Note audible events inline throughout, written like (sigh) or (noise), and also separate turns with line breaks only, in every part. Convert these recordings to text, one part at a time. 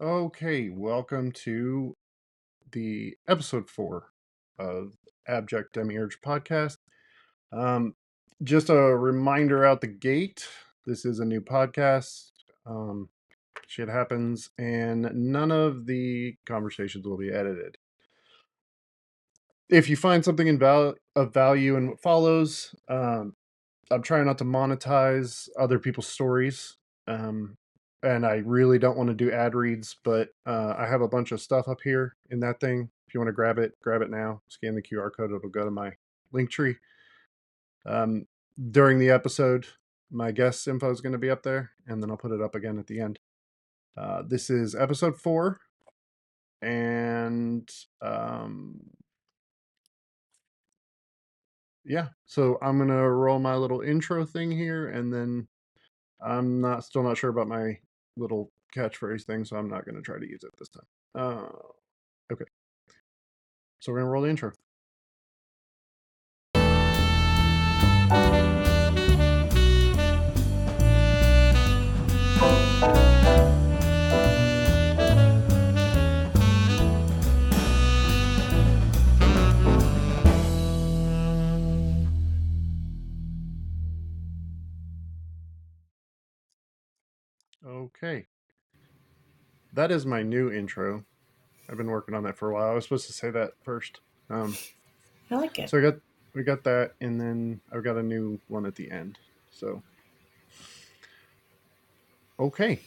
Okay, welcome to the episode four of Abject Demiurge podcast. Um, just a reminder out the gate this is a new podcast. Um, shit happens, and none of the conversations will be edited. If you find something in val- of value in what follows, um, I'm trying not to monetize other people's stories. Um, and I really don't want to do ad reads, but uh, I have a bunch of stuff up here in that thing. If you want to grab it, grab it now. Scan the QR code; it'll go to my link tree. Um, during the episode, my guest info is going to be up there, and then I'll put it up again at the end. Uh, this is episode four, and um, yeah, so I'm gonna roll my little intro thing here, and then I'm not still not sure about my little catchphrase thing, so I'm not gonna try to use it this time. Uh, okay, so we're gonna roll the intro. Okay. That is my new intro. I've been working on that for a while. I was supposed to say that first. Um,
I like it.
so I got we got that, and then I've got a new one at the end. So okay.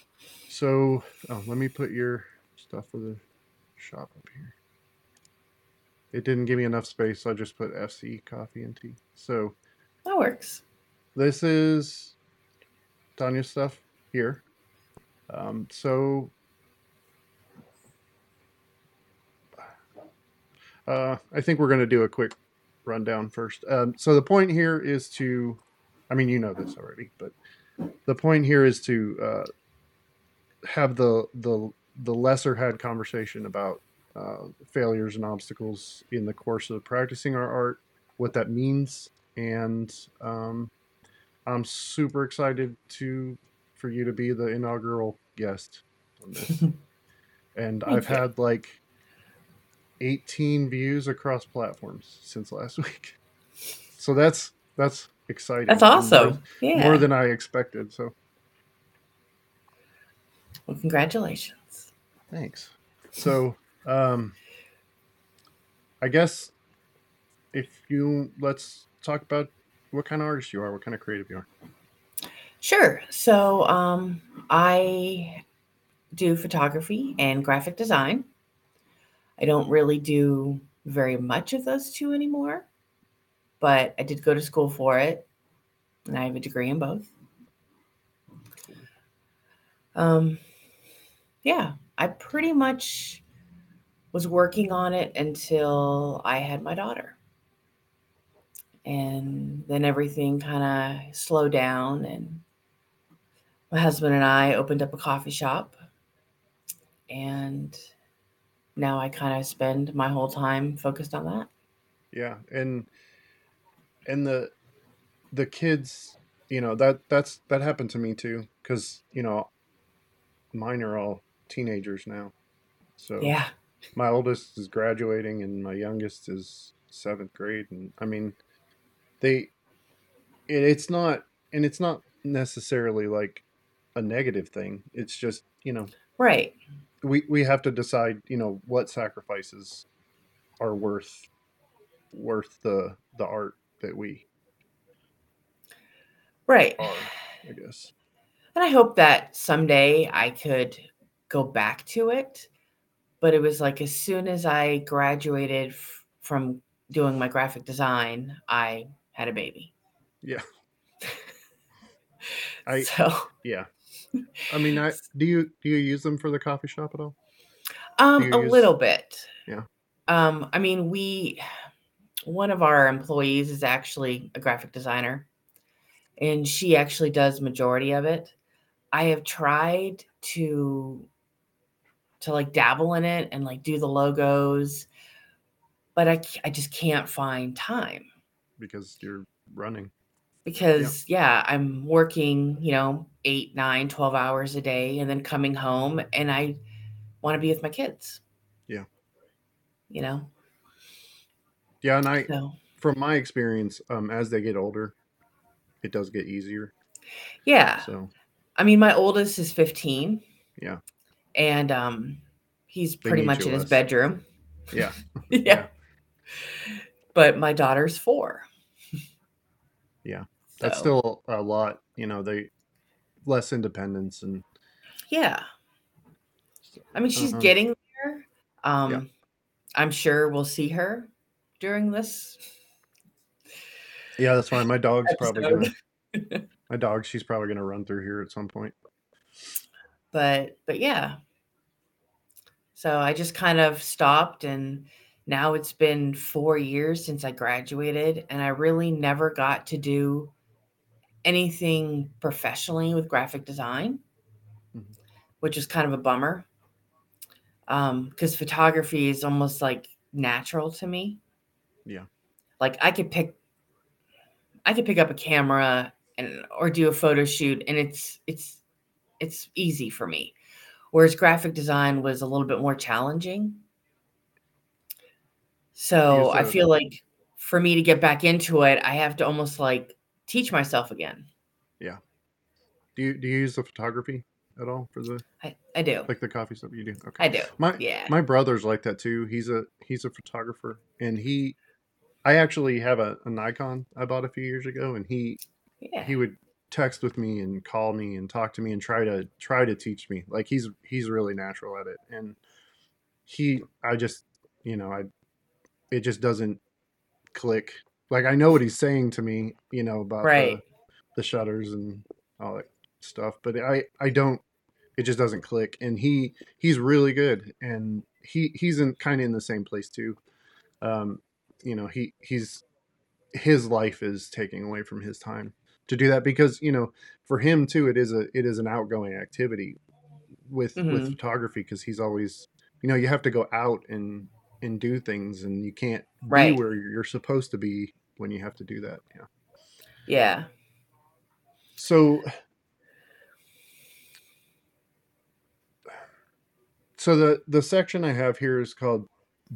So oh, let me put your stuff for the shop up here. It didn't give me enough space, so I just put FC coffee and tea. So
that works.
this is Tonya's stuff here. Um, so uh, I think we're going to do a quick rundown first. Um, so the point here is to, I mean, you know this already, but the point here is to uh, have the the the lesser had conversation about uh, failures and obstacles in the course of practicing our art, what that means, and um, I'm super excited to for you to be the inaugural guest on this. (laughs) and I've had like 18 views across platforms since last (laughs) week. So that's that's exciting.
That's awesome.
More,
Yeah.
more than I expected. So
well, congratulations.
thanks. So um I guess if you let's talk about what kind of artist you are, what kind of creative you are.
Sure. So um, I do photography and graphic design. I don't really do very much of those two anymore, but I did go to school for it, and I have a degree in both. Um, yeah, I pretty much was working on it until I had my daughter. And then everything kind of slowed down, and my husband and I opened up a coffee shop. And now I kind of spend my whole time focused on that.
Yeah, and and the the kids, you know, that that's that happened to me too cuz, you know, mine are all teenagers now. So
Yeah.
my oldest is graduating and my youngest is 7th grade and I mean they it, it's not and it's not necessarily like a negative thing. It's just, you know,
Right.
we we have to decide, you know, what sacrifices are worth worth the the art that we
Right.
are, I guess.
And I hope that someday I could go back to it. But it was like as soon as I graduated f- from doing my graphic design, I had a baby.
Yeah. (laughs) I
so
yeah. I mean, I (laughs) do you do you use them for the coffee shop at all?
um a little bit.
Yeah.
Um I mean we one of our employees is actually a graphic designer and she actually does majority of it. I have tried to to like dabble in it and like do the logos, but I I just can't find time
Because you're running.
Because yeah, I'm working, you know, eight, nine, 12 hours a day and then coming home and I want to be with my kids.
Yeah.
You know.
Yeah, and I
So
from my experience, um, as they get older, it does get easier.
yeah.
So
I mean, my oldest is 15.
Yeah.
And um he's
They
pretty much in his bedroom.
yeah, (laughs)
yeah.
Yeah.
But my daughter's four.
Yeah. That's still a lot. You know, they less independence and
yeah. I mean, she's
Uh-huh.
getting there. Um I'm sure we'll see her during this
yeah, that's fine. My dog's probably gonna (laughs) my dog. She's probably gonna run through here at some point.
but but yeah. So I just kind of stopped and now it's been 4 years since I graduated and I really never got to do anything professionally with graphic design,
Mhm.
which is kind of a bummer. Um cuz photography is almost like natural to me.
Yeah.
Like I could pick I could pick up a camera and or do a photo shoot and it's it's it's easy for me. Whereas graphic design was a little bit more challenging. So I feel like for me to get back into it, I have to almost like teach myself again. Yeah.
Do you do you use the photography at all for the
I, I do.
like the coffee stuff you do? Okay.
I do.
My
Yeah.
my brother's like that too. He's a he's a photographer and he I actually have a, a Nikon I bought a few years ago and he
Yeah.
he would text with me and call me and talk to me and try to try to teach me. Like he's he's really natural at it and he I just you know, I it just doesn't click. Like I know what he's saying to me, you know, about
Right.
the, the shutters and all that stuff, but I I don't it just doesn't click and he he's really good and he he's in kind of in the same place too. Um you know, he he's his life is taking away from his time to do that because you know for him too it is a it is an outgoing activity with with
Mhm.
photography because he's always you know you have to go out and and do things and you can't
Right.
be where you're supposed to be when you have to do that yeah
Yeah.
so so the the section i have here is called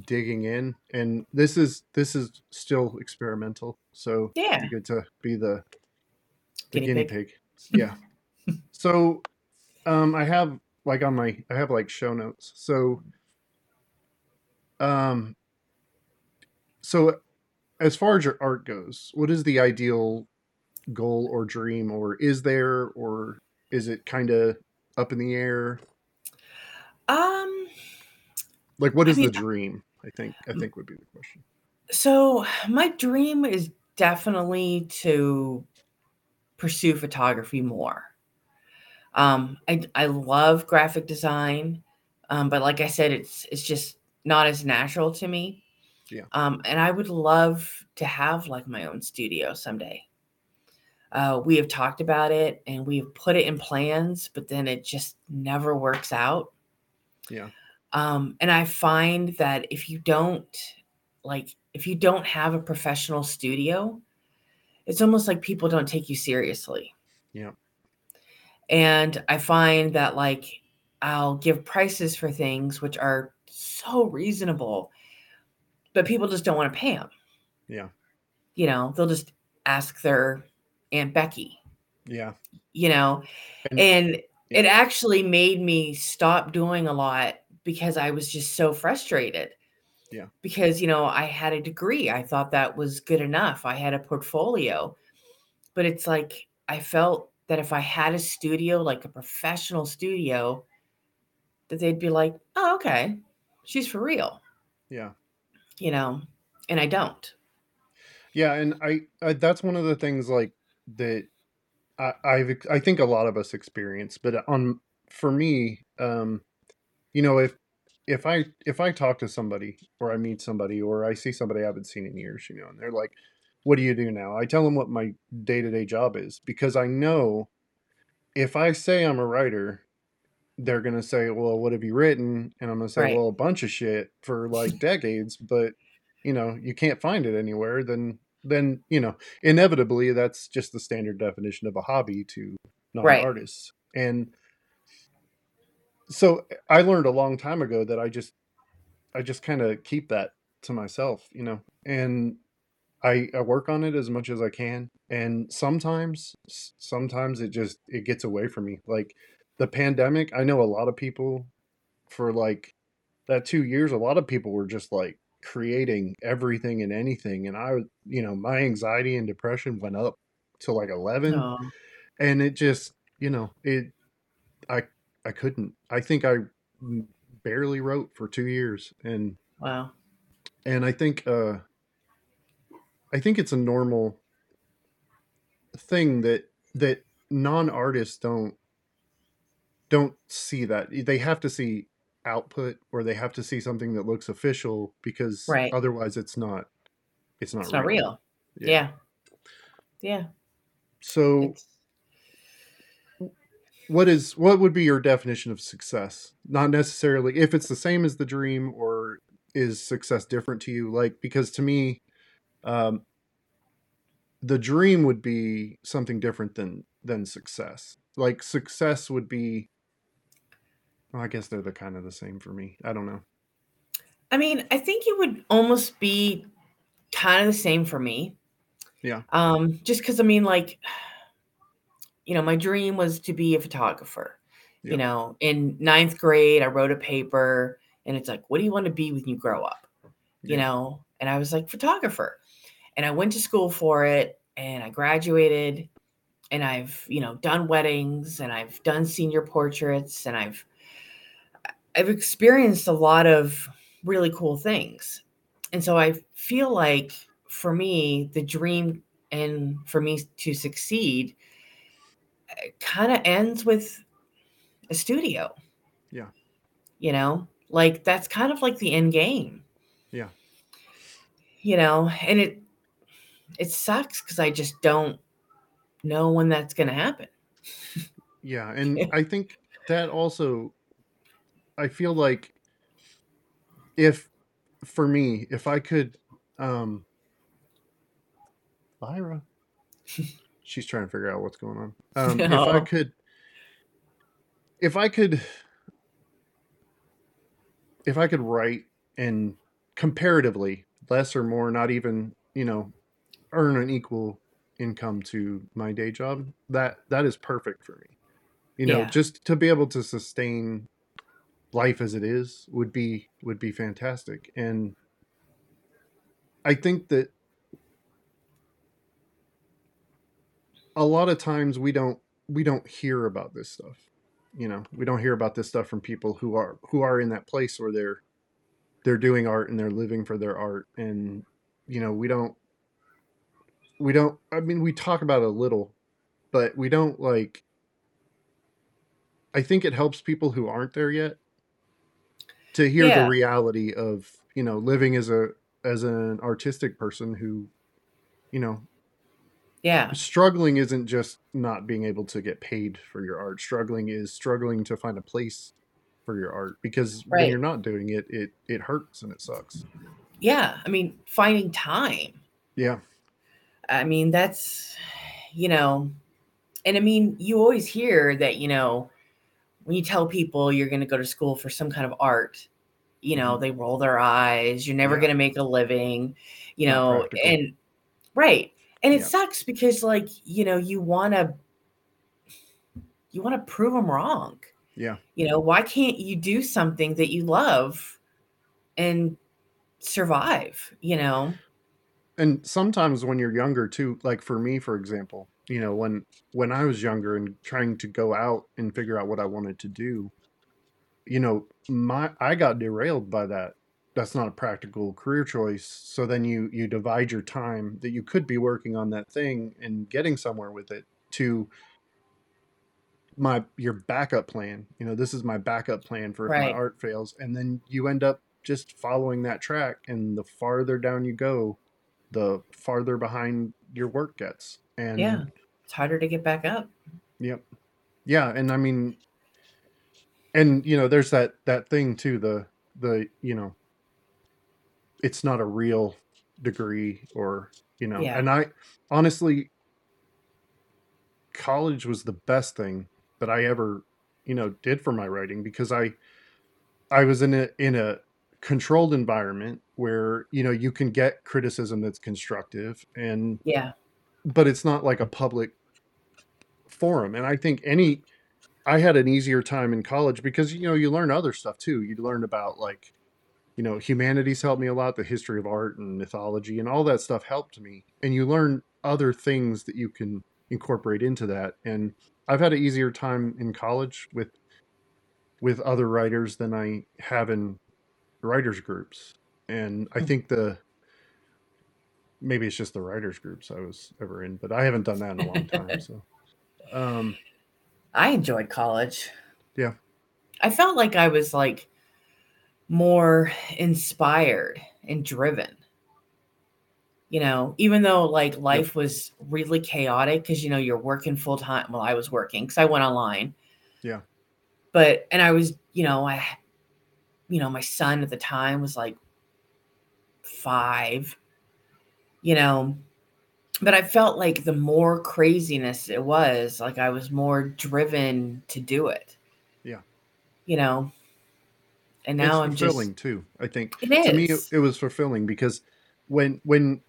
digging in and this is this is still experimental so
Yeah.
you get to be the the
Guinea
guinea,
pig.
pig. Yeah. (laughs) so um I have like on my I have like show notes. So um so as far as your art goes, what is the ideal goal or dream or is there or is it kind of up in the air?
Um
Like what is I
mean,
the dream? I think I think would be the question.
so my dream is definitely to pursue photography more. Um, I I love graphic design, um, but like I said, it's it's just not as natural to me.
Yeah.
Um, and I would love to have like my own studio someday. Uh, we have talked about it and we've put it in plans, but then it just never works out.
Yeah.
Um, and I find that if you don't like if you don't have a professional studio, it's almost like people don't take you seriously.
Yeah.
And I find that like I'll give prices for things which are so reasonable, but people just don't want to pay them.
Yeah.
You know, they'll just ask their Aunt Becky,
Yeah.
you know,
And-
and
yeah.
it actually made me stop doing a lot because I was just so frustrated.
Yeah.
Because, you know, I had a degree. I thought that was good enough. I had a portfolio. But it's like I felt that if I had a studio, like a professional studio, that they'd be like, "Oh, okay. She's for real."
Yeah.
You know, and I don't.
Yeah, and I, I that's one of the things like that I, I've I think a lot of us experience, but on for me, um, you know, if if I if I talk to somebody or I meet somebody or I see somebody I haven't seen in years, you know, and they're like, "What do you do now?" I tell them what my day to day job is because I know if I say I'm a writer, they're gonna say, "Well, what have you written?" And I'm gonna say,
Right.
"Well, a bunch of shit for (laughs) like decades," but you know, you can't find it anywhere. Then then you know, inevitably, that's just the standard definition of a hobby to
Right.
non-artists. And so I learned a long time ago that I just I just kind of keep that to myself, you know, and I, I work on it as much as I can. And sometimes, sometimes it just it gets away from me. Like the pandemic, I know a lot of people for like that two years, a lot of people were just like creating everything and anything, and I, you know, my anxiety and depression went up to like eleven,
Oh,
and it just, you know, it I I couldn't. I think I barely wrote for two years, and
wow.
and I think uh, I think it's a normal thing that that non artists don't don't see that they have to see output or they have to see something that looks official because
Right.
otherwise it's not it's not
It's
real.
not real. Yeah. Yeah.
So
It's
what is what would be your definition of success not necessarily if it's the same as the dream or is success different to you like because to me um the dream would be something different than than success like success would be well, i guess they're the kind of the same for me i don't know
I mean, I think it would almost be kind of the same for me.
Yeah.
Um, just because I mean, like, you know, my dream was to be a photographer.
Yeah.
You know, in ninth grade, I wrote a paper and it's like, what do you want to be when you grow up? You know, and I was like, photographer. And I went to school for it and I graduated and I've, you know, done weddings and I've done senior portraits and I've I've experienced a lot of really cool things. And so I feel like for me, the dream and for me to succeed eh, kind of ends with a studio.
Yeah.
You know, like that's kind of like the end game.
Yeah.
You know, and it it sucks because I just don't know when that's gonna happen.
Yeah, (laughs) and I think that also I feel like if for me, if I could um Lyra (laughs) she's trying to figure out what's going on. Um if I (laughs) could if I could if I could write and comparatively less or more, not even, you know, earn an equal income to my day job, that that is perfect for me. You know,
Yeah.
just to be able to sustain life as it is would be would be fantastic. And I think that a lot of times we don't we don't hear about this stuff. You know, we don't hear about this stuff from people who are who are in that place where they're they're doing art and they're living for their art and you know, we don't we don't I mean we talk about it a little, but we don't like I think it helps people who aren't there yet to hear
Yeah.
the reality of, you know, living as a as an artistic person who you know,
Yeah.
struggling isn't just not being able to get paid for your art. Struggling is struggling to find a place for your art because when you're not doing it, it it hurts and it sucks.
Yeah. I mean, finding time.
Yeah,
I mean, that's, you know, and I mean, you always hear that, you know, when you tell people you're going to go to school for some kind of art, you know,
Mhm.
they roll their eyes. You're never
Yeah.
going to make a living, you
Not
know,
practical.
and right. And it
Yeah.
sucks because, like, you know, you want to, you want to prove them wrong.
yeah,
You know, why can't you do something that you love and survive, you know?
and sometimes when you're younger too, like for me, for example, you know, when when I was younger and trying to go out and figure out what I wanted to do, you know, my I got derailed by that. That's not a practical career choice. So then you you divide your time that you could be working on that thing and getting somewhere with it to my your backup plan. You know, this is my backup plan for if my art fails and then you end up just following that track and the farther down you go, the farther behind your work gets. And
Yeah. It's harder to get back up.
Yep. Yeah, and I mean and you know, there's that that thing too, the the, you know, it's not a real degree or, you know,
Yeah.
and I honestly college was the best thing that I ever you know did for my writing because I I was in a in a controlled environment where you know you can get criticism that's constructive and
Yeah.
but it's not like a public forum and I think any I had an easier time in college because you know you learn other stuff too. You learn about like you know humanities helped me a lot, the history of art and mythology and all that stuff helped me. And you learn other things that you can incorporate into that. And I've had an easier time in college with with other writers than I have in writers groups. And I
Hmm.
think the maybe it's just the writers groups I was ever in, but I haven't done that in a long time. So (laughs) um
I enjoyed college.
Yeah.
I felt like I was like more inspired and driven. You know, even though like life was really chaotic because you know you're working full time. Well, I was working because I went online.
Yeah.
But and I was, you know, I you know, my son at the time was like five, you know, but I felt like the more craziness it was, like I was more driven to do it.
Yeah.
You know, and now I'm
it's
just
fulfilling too. I think
it
to me it,
is.
it was fulfilling because when when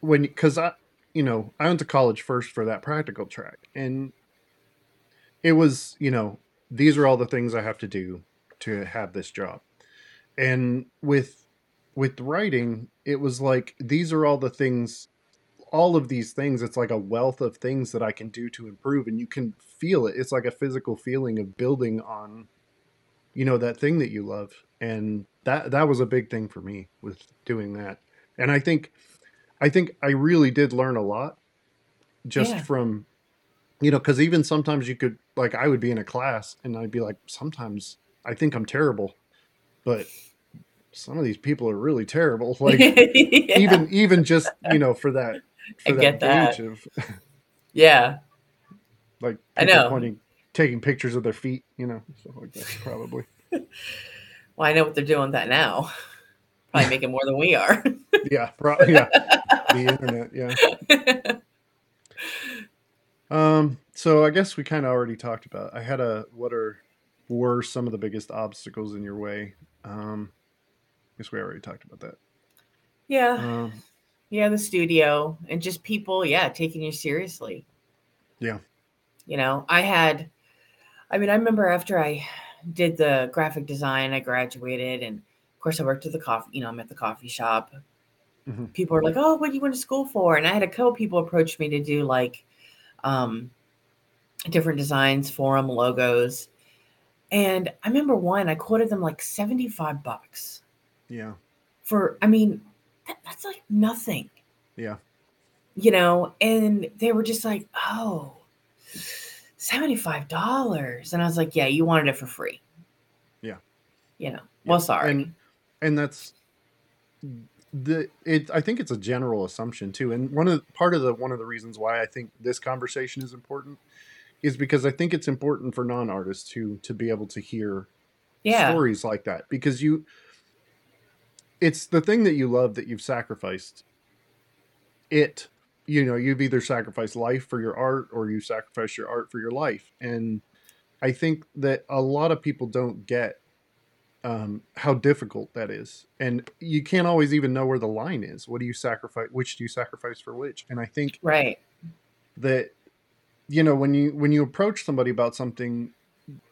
when because I you know I went to college first for that practical track and it was you know these are all the things I have to do to have this job and with with writing it was like these are all the things all of these things it's like a wealth of things that I can do to improve and you can feel it it's like a physical feeling of building on you know that thing that you love and that that was a big thing for me with doing that and i think i think i really did learn a lot just
Yeah.
from you know because even sometimes you could like i would be in a class and i'd be like sometimes i think i'm terrible but some of these people are really terrible (laughs) like
Yeah.
even even just you know for that
I
for
get that.
of (laughs)
yeah.
like
I know.
pointing taking pictures of their feet you know stuff like that probably (laughs)
Well, I know what they're doing that now. Probably making more than we are.
yeah yeah the internet yeah Um, so I guess we kind of already talked about. I had a what are were some of the biggest obstacles in your way? Um, guess we already talked about that.
yeah.
Um,
Yeah, the studio and just people, yeah, taking you seriously.
Yeah.
You know, I had, I mean, I remember after I did the graphic design, I graduated, and of course, I worked at the coffee, you know, I'm at the coffee shop.
Mhm.
People were like, oh, what do you went to school for? And I had a couple people approach me to do like um, different designs for them, logos. And I remember one, I quoted them like 75 bucks
yeah,
for, I mean, that, that's like nothing
yeah,
you know, and they were just like, oh, $75. And I was like, yeah, you wanted it for free.
Yeah.
You know, well, sorry.
and and that's the it. I think it's a general assumption too, and one of part of the one of the reasons why I think this conversation is important is because I think it's important for non-artists to to be able to hear
yeah.
stories like that because you it's the thing that you love that you've sacrificed it you know you've either sacrificed life for your art or you sacrifice your art for your life. And i think that a lot of people don't get um, how difficult that is. And you can't always even know where the line is. What do you sacrifice which do you sacrifice for which? And i think
Right.
that you know when you when you approach somebody about something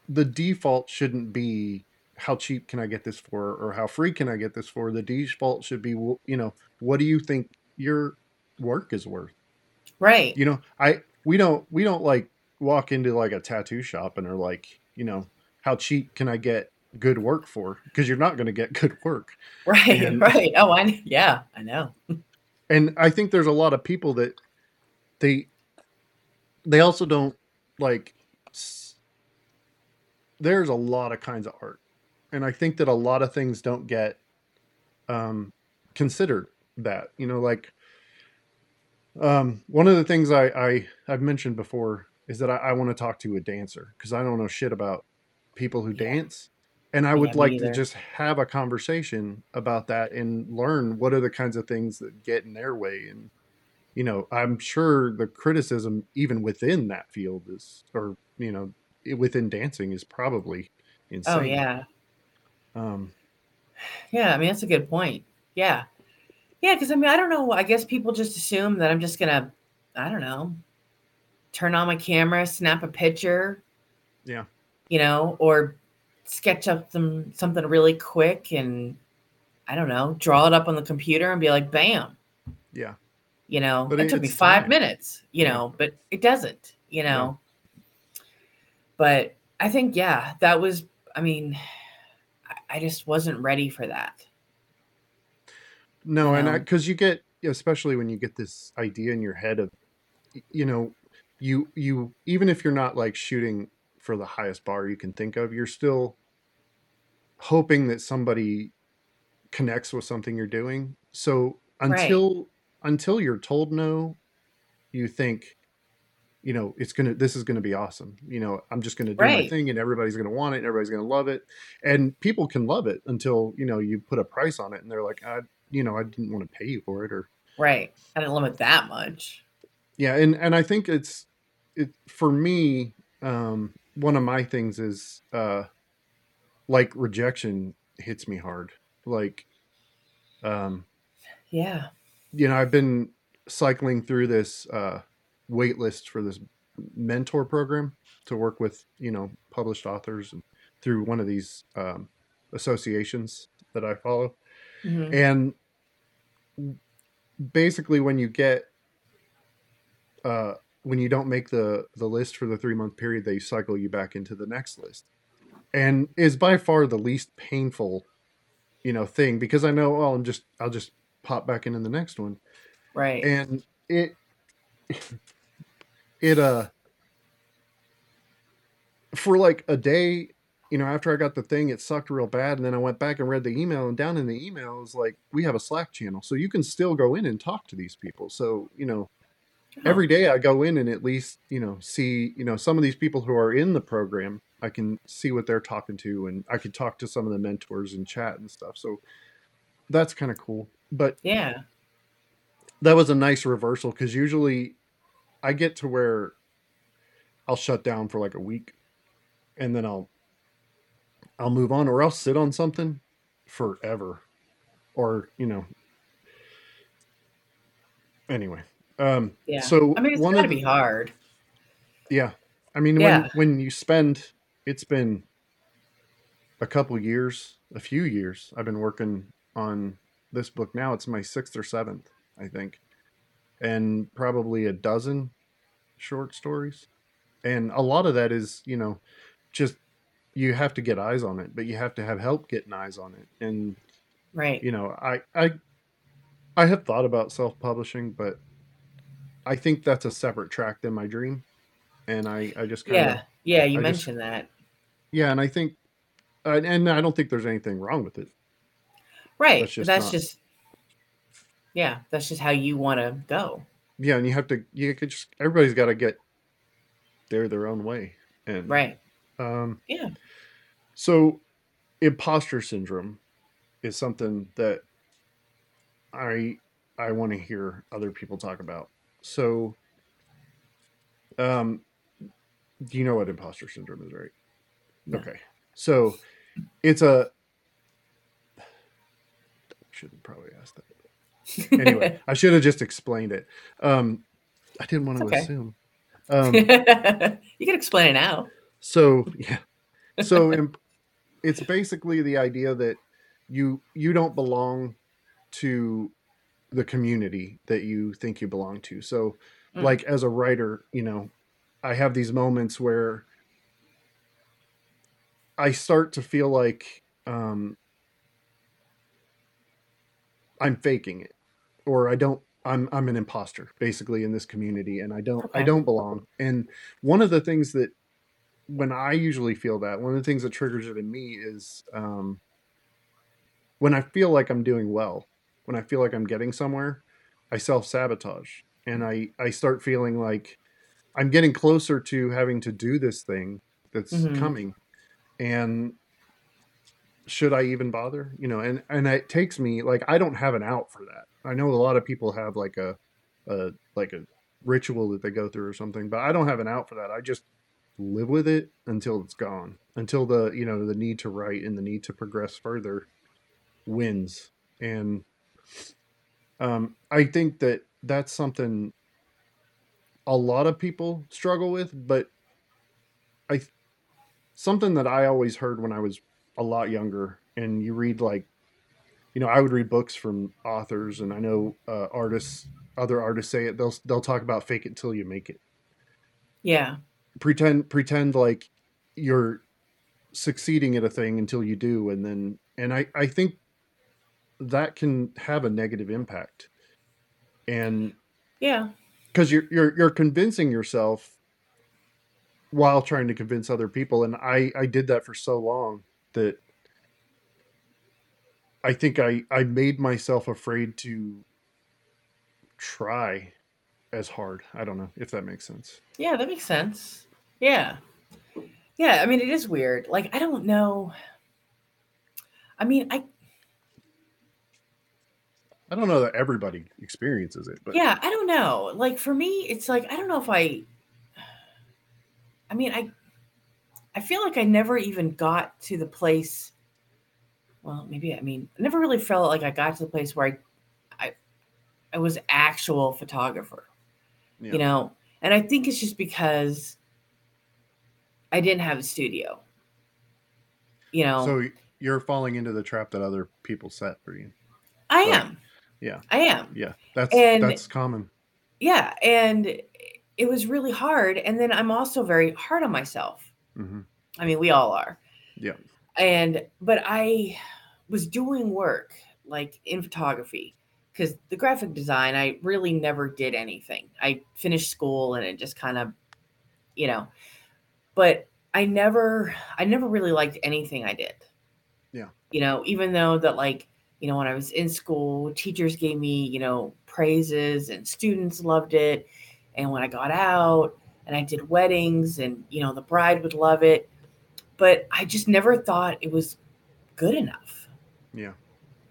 the default shouldn't be how cheap can i get this for or how free can i get this for the default should be you know what do you think your work is worth
Right.
you know i we don't we don't like walk into like a tattoo shop and are like you know how cheap can i get good work for because you're not going to get (laughs) good work
Right.
and- (laughs)
right. Oh, I, yeah, I know.
and I think there's a lot of people that they they also don't like there's a lot of kinds of art and I think that a lot of things don't get um considered that you know like um one of the things I I I've mentioned before is that I, I want to talk to a dancer because I don't know shit about people who
Yeah.
dance and I would
Yeah,
like
either.
to just have a conversation about that and learn what are the kinds of things that get in their way and you know i'm sure the criticism even within that field is or you know within dancing is probably insane.
Oh yeah.
Um,
Yeah, I mean that's a good point. Yeah. Yeah, because I mean I don't know. I guess people just assume that I'm just gonna, I don't know, turn on my camera, snap a picture.
Yeah.
You know, or sketch up some something really quick and I don't know, draw it up on the computer and be like, bam.
yeah.
You know,
But
it
it-
took me five
time.
minutes, you
Yeah.
know, but it doesn't, you know. But I think, yeah, that was, I mean, I- I just wasn't ready for that.
No, and
know?
because um, you get, especially when you get this idea in your head of, you know, you you even if you're not like shooting for the highest bar you can think of, you're still hoping that somebody connects with something you're doing. So
Right.
until until you're told no, you think, you know, it's gonna this is gonna be awesome. You know, I'm just gonna do my thing and everybody's gonna want it and everybody's gonna love it. And people can love it until, you know, you put a price on it and they're like, I you know, I didn't want to pay you for it or
Right. I didn't limit that much.
yeah, and and I think it's it for me. Um, one of my things is uh, like rejection hits me hard. Like, um,
Yeah.
you know, I've been cycling through this uh, wait list for this mentor program to work with you know published authors and through one of these um, associations that I follow
Mhm.
and basically when you get uh when you don't make the the list for the three month period they cycle you back into the next list and is by far the least painful you know thing because i know oh i'm just i'll just pop back into the next one
Right.
and it it uh for like a day you know after i got the thing it sucked real bad and then i went back and read the email and down in the email is like we have a slack channel so you can still go in and talk to these people. So you know
Oh,
every day i go in and at least you know see you know some of these people who are in the program i can see what they're talking to and i could talk to some of the mentors and chat and stuff. So that's kind of cool. But
Yeah.
That was a nice reversal because usually I get to where I'll shut down for like a week and then I'll I'll move on or I'll sit on something forever or you know anyway um
Yeah.
so
I mean, it's
the,
be hard.
yeah I mean
Yeah.
when when you spend it's been a couple years a few years I've been working on this book now it's my sixth or seventh I think and probably a dozen short stories. And a lot of that is, you know, just you have to get eyes on it, but you have to have help getting eyes on it. And
Right.
you know, I I I have thought about self-publishing, but I think that's a separate track than my dream. And I I just kind of
Yeah. Yeah. You
I just-
mentioned that.
yeah, and I think uh, and I don't think there's anything wrong with it.
Right.
That's just
that's just, yeah, that's just how you want to go.
Yeah, and you have to you could just everybody's got to get their their own way. And
Right.
Um,
Yeah.
So, imposter syndrome is something that I I want to hear other people talk about. So, um, do you know what imposter syndrome is, right?
No.
Okay. So, it's a should have probably ask that. Anyway, I should have just explained it. Um, I didn't want to
Okay.
assume. Um, (laughs)
you can explain it now.
so yeah so it's basically the idea that you you don't belong to the community that you think you belong to so
Mm.
like as a writer you know i have these moments where i start to feel like um i'm faking it or i don't i'm i'm an imposter basically in this community and i don't i don't belong. And one of the things that when i usually feel that one of the things that triggers it in me is um when i feel like i'm doing well when i feel like i'm getting somewhere i self-sabotage and i i start feeling like i'm getting closer to having to do this thing that's
Mhm.
coming. And should i even bother? You know and and it takes me like i don't have an out for that. I know a lot of people have like a, a like a ritual that they go through or something but i don't have an out for that. I just live with it until it's gone until the you know the need to write and the need to progress further wins. And um, i think that that's something a lot of people struggle with but i something that i always heard when i was a lot younger and you read like you know i would read books from authors and i know uh, artists other artists say it they'll they'll talk about fake it till you make it
Yeah.
pretend pretend like you're succeeding at a thing until you do and then and i i think that can have a negative impact and
Yeah.
because you're you're you're convincing yourself while trying to convince other people and i i did that for so long that i think i i made myself afraid to try as hard i don't know if that makes sense
Yeah, that makes sense. Yeah. Yeah, I mean it is weird. Like I don't know. I mean, I
i don't know that everybody experiences it but
yeah, I don't know. Like for me, it's like I don't know if I I mean, I I feel like I never even got to the place well, maybe I mean, I never really felt like I got to the place where I I I was actual photographer.
Yeah.
You know, and I think it's just because I didn't have a studio. You know,
So you're falling into the trap that other people set for you.
I am.
yeah.
I am.
Yeah, that's
And-
that's common.
Yeah. And it was really hard. And then I'm also very hard on myself.
Hmm
I mean, we all are.
Yeah.
And, but I was doing work like in photography because the graphic design, I really never did anything. I finished school and it just kind of, you know, but I never, I never really liked anything I did.
Yeah.
You know, even though that, like, you know, when I was in school, teachers gave me, you know, praises and students loved it. And when I got out and I did weddings and, you know, the bride would love it. But I just never thought it was good enough,
Yeah,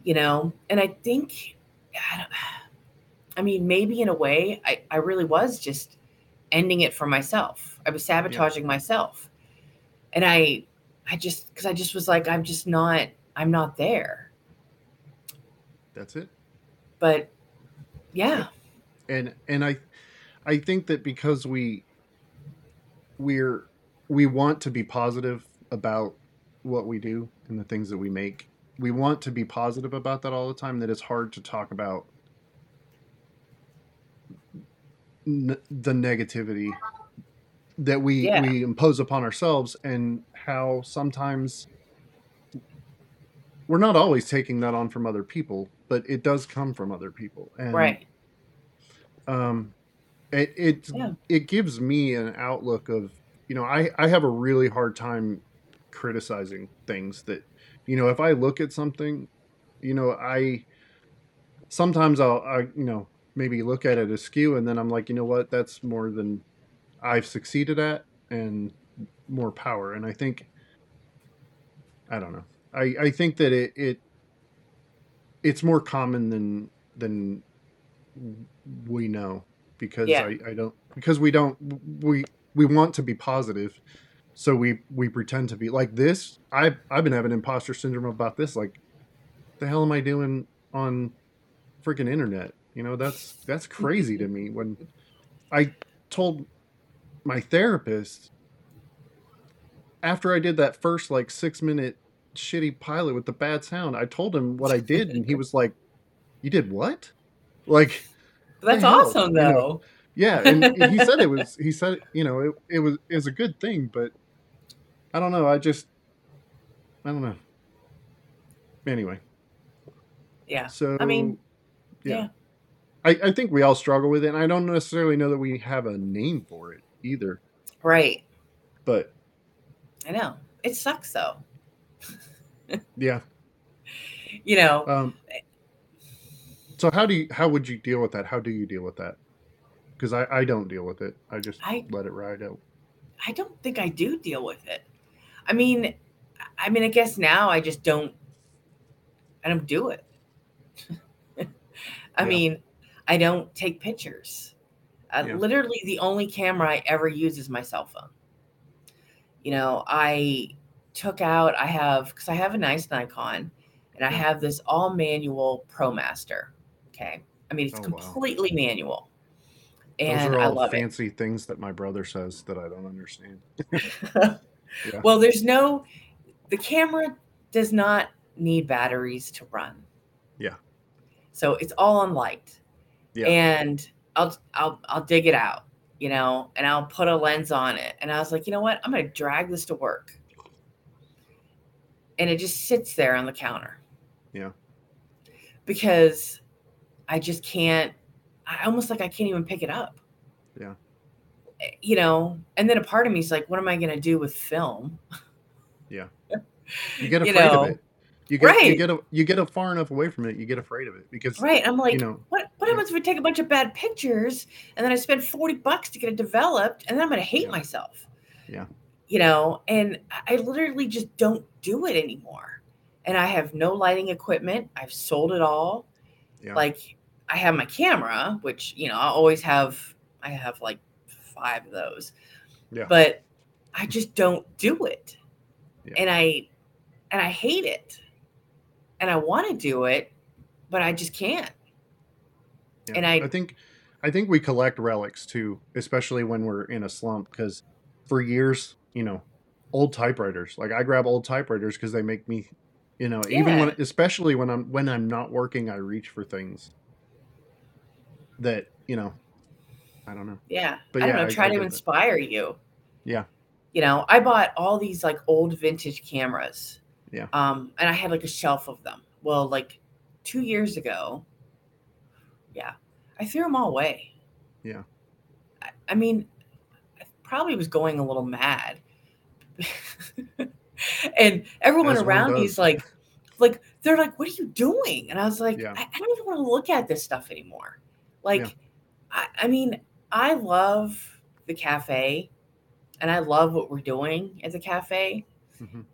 you know? And I think, I, don't, I mean, maybe in a way, I, I really was just ending it for myself. I was sabotaging myself. And I, I just, because I just was like, I'm just not, I'm not there.
that's it.
But yeah,
And and I I think that because we we're we want to be positive about what we do and the things that we make. We want to be positive about that all the time that it's hard to talk about n- the negativity that we
Yeah.
we impose upon ourselves and how sometimes we're not always taking that on from other people but it does come from other people and
right.
um it it,
Yeah.
it gives me an outlook of you know i i have a really hard time criticizing things that you know if i look at something you know i sometimes i'll i you know maybe look at it askew and then i'm like you know what? That's more than i've succeeded at and more power. And i think i don't know. I i think that it it it's more common than than we know because
Yeah.
I, I don't because we don't we we want to be positive so we we pretend to be. Like this i i've been having imposter syndrome about this like the hell am i doing on freaking internet? You know that's that's crazy to me when i told my therapist after i did that first like six minute shitty pilot with the bad sound i told him what i did and he was like you did what? Like
That's awesome,
You know,
though.
yeah, and he said it was. He said you know it, it was it was a good thing, but I don't know. I just I don't know. Anyway,
yeah.
so
I mean,
yeah,
yeah.
I, I think we all struggle with it, and I don't necessarily know that we have a name for it either.
Right.
But
I know. It sucks, though.
yeah, (laughs)
You know,
um, so how do you how would you deal with that? How do you deal with that? Because I I don't deal with it. I just
I-
let it ride out.
I don't think I do deal with it. I mean, I mean, I guess now I just don't. I don't do it. (laughs) I
Yeah.
mean, I don't take pictures. Uh,
Yeah.
Literally, the only camera I ever use is my cell phone. You know, I took out, I have, because I have a nice Nikon and I have this all manual ProMaster. Okay. I mean, it's
Oh, wow.
completely manual.
Those
And
are
I
all
love
fancy things that my brother says that I don't understand. (laughs) Yeah.
Well, there's no, the camera does not need batteries to run.
Yeah.
So it's all on light.
Yeah.
And I'll I'll I'll dig it out, you know, and I'll put a lens on it. And I was like, you know what? I'm gonna drag this to work. And it just sits there on the counter.
Yeah.
Because I just can't I almost like I can't even pick it up.
Yeah.
Eh, You know, and then a part of me is like, what am I gonna do with film? Yeah. (laughs)
You get
You
afraid
know,
of it. You get you
right.
get a, you get a far enough away from it, you get afraid of it because
Right. I'm like,
you know
what what
yeah.
happens if we take a bunch of bad pictures and then I spend 40 bucks to get it developed and then I'm gonna hate
Yeah.
myself?
Yeah.
You know, and I I literally just don't do it anymore. And I have no lighting equipment. I've sold it all.
Yeah.
Like I have my camera, which, you know, I always have I have like five of those.
Yeah.
But I just don't do it.
Yeah.
And I and I hate it. And I want to do it, but I just can't.
Yeah.
And I-
I think I think we collect relics too, especially when we're in a slump because for years, you know, old typewriters. Like I grab old typewriters because they make me, you know, even when especially when I'm when I'm not working, I reach for things that, you know, I don't know.
Yeah.
But
I don't
yeah,
know, try
I
to
get that.
inspire you.
Yeah.
You know, I bought all these like old vintage cameras.
Yeah.
Um, and I had like a shelf of them. Well, like two years ago, yeah, I threw them all away.
Yeah.
I, I mean, I probably was going a little mad. (laughs) and everyone
As
around me is like, like they're like, "What are you doing?" And I was like,
Yeah.
I, I don't even want to look at this stuff anymore. Like,
Yeah.
I, I mean, I love the cafe, and I love what we're doing at the cafe.
Mhm.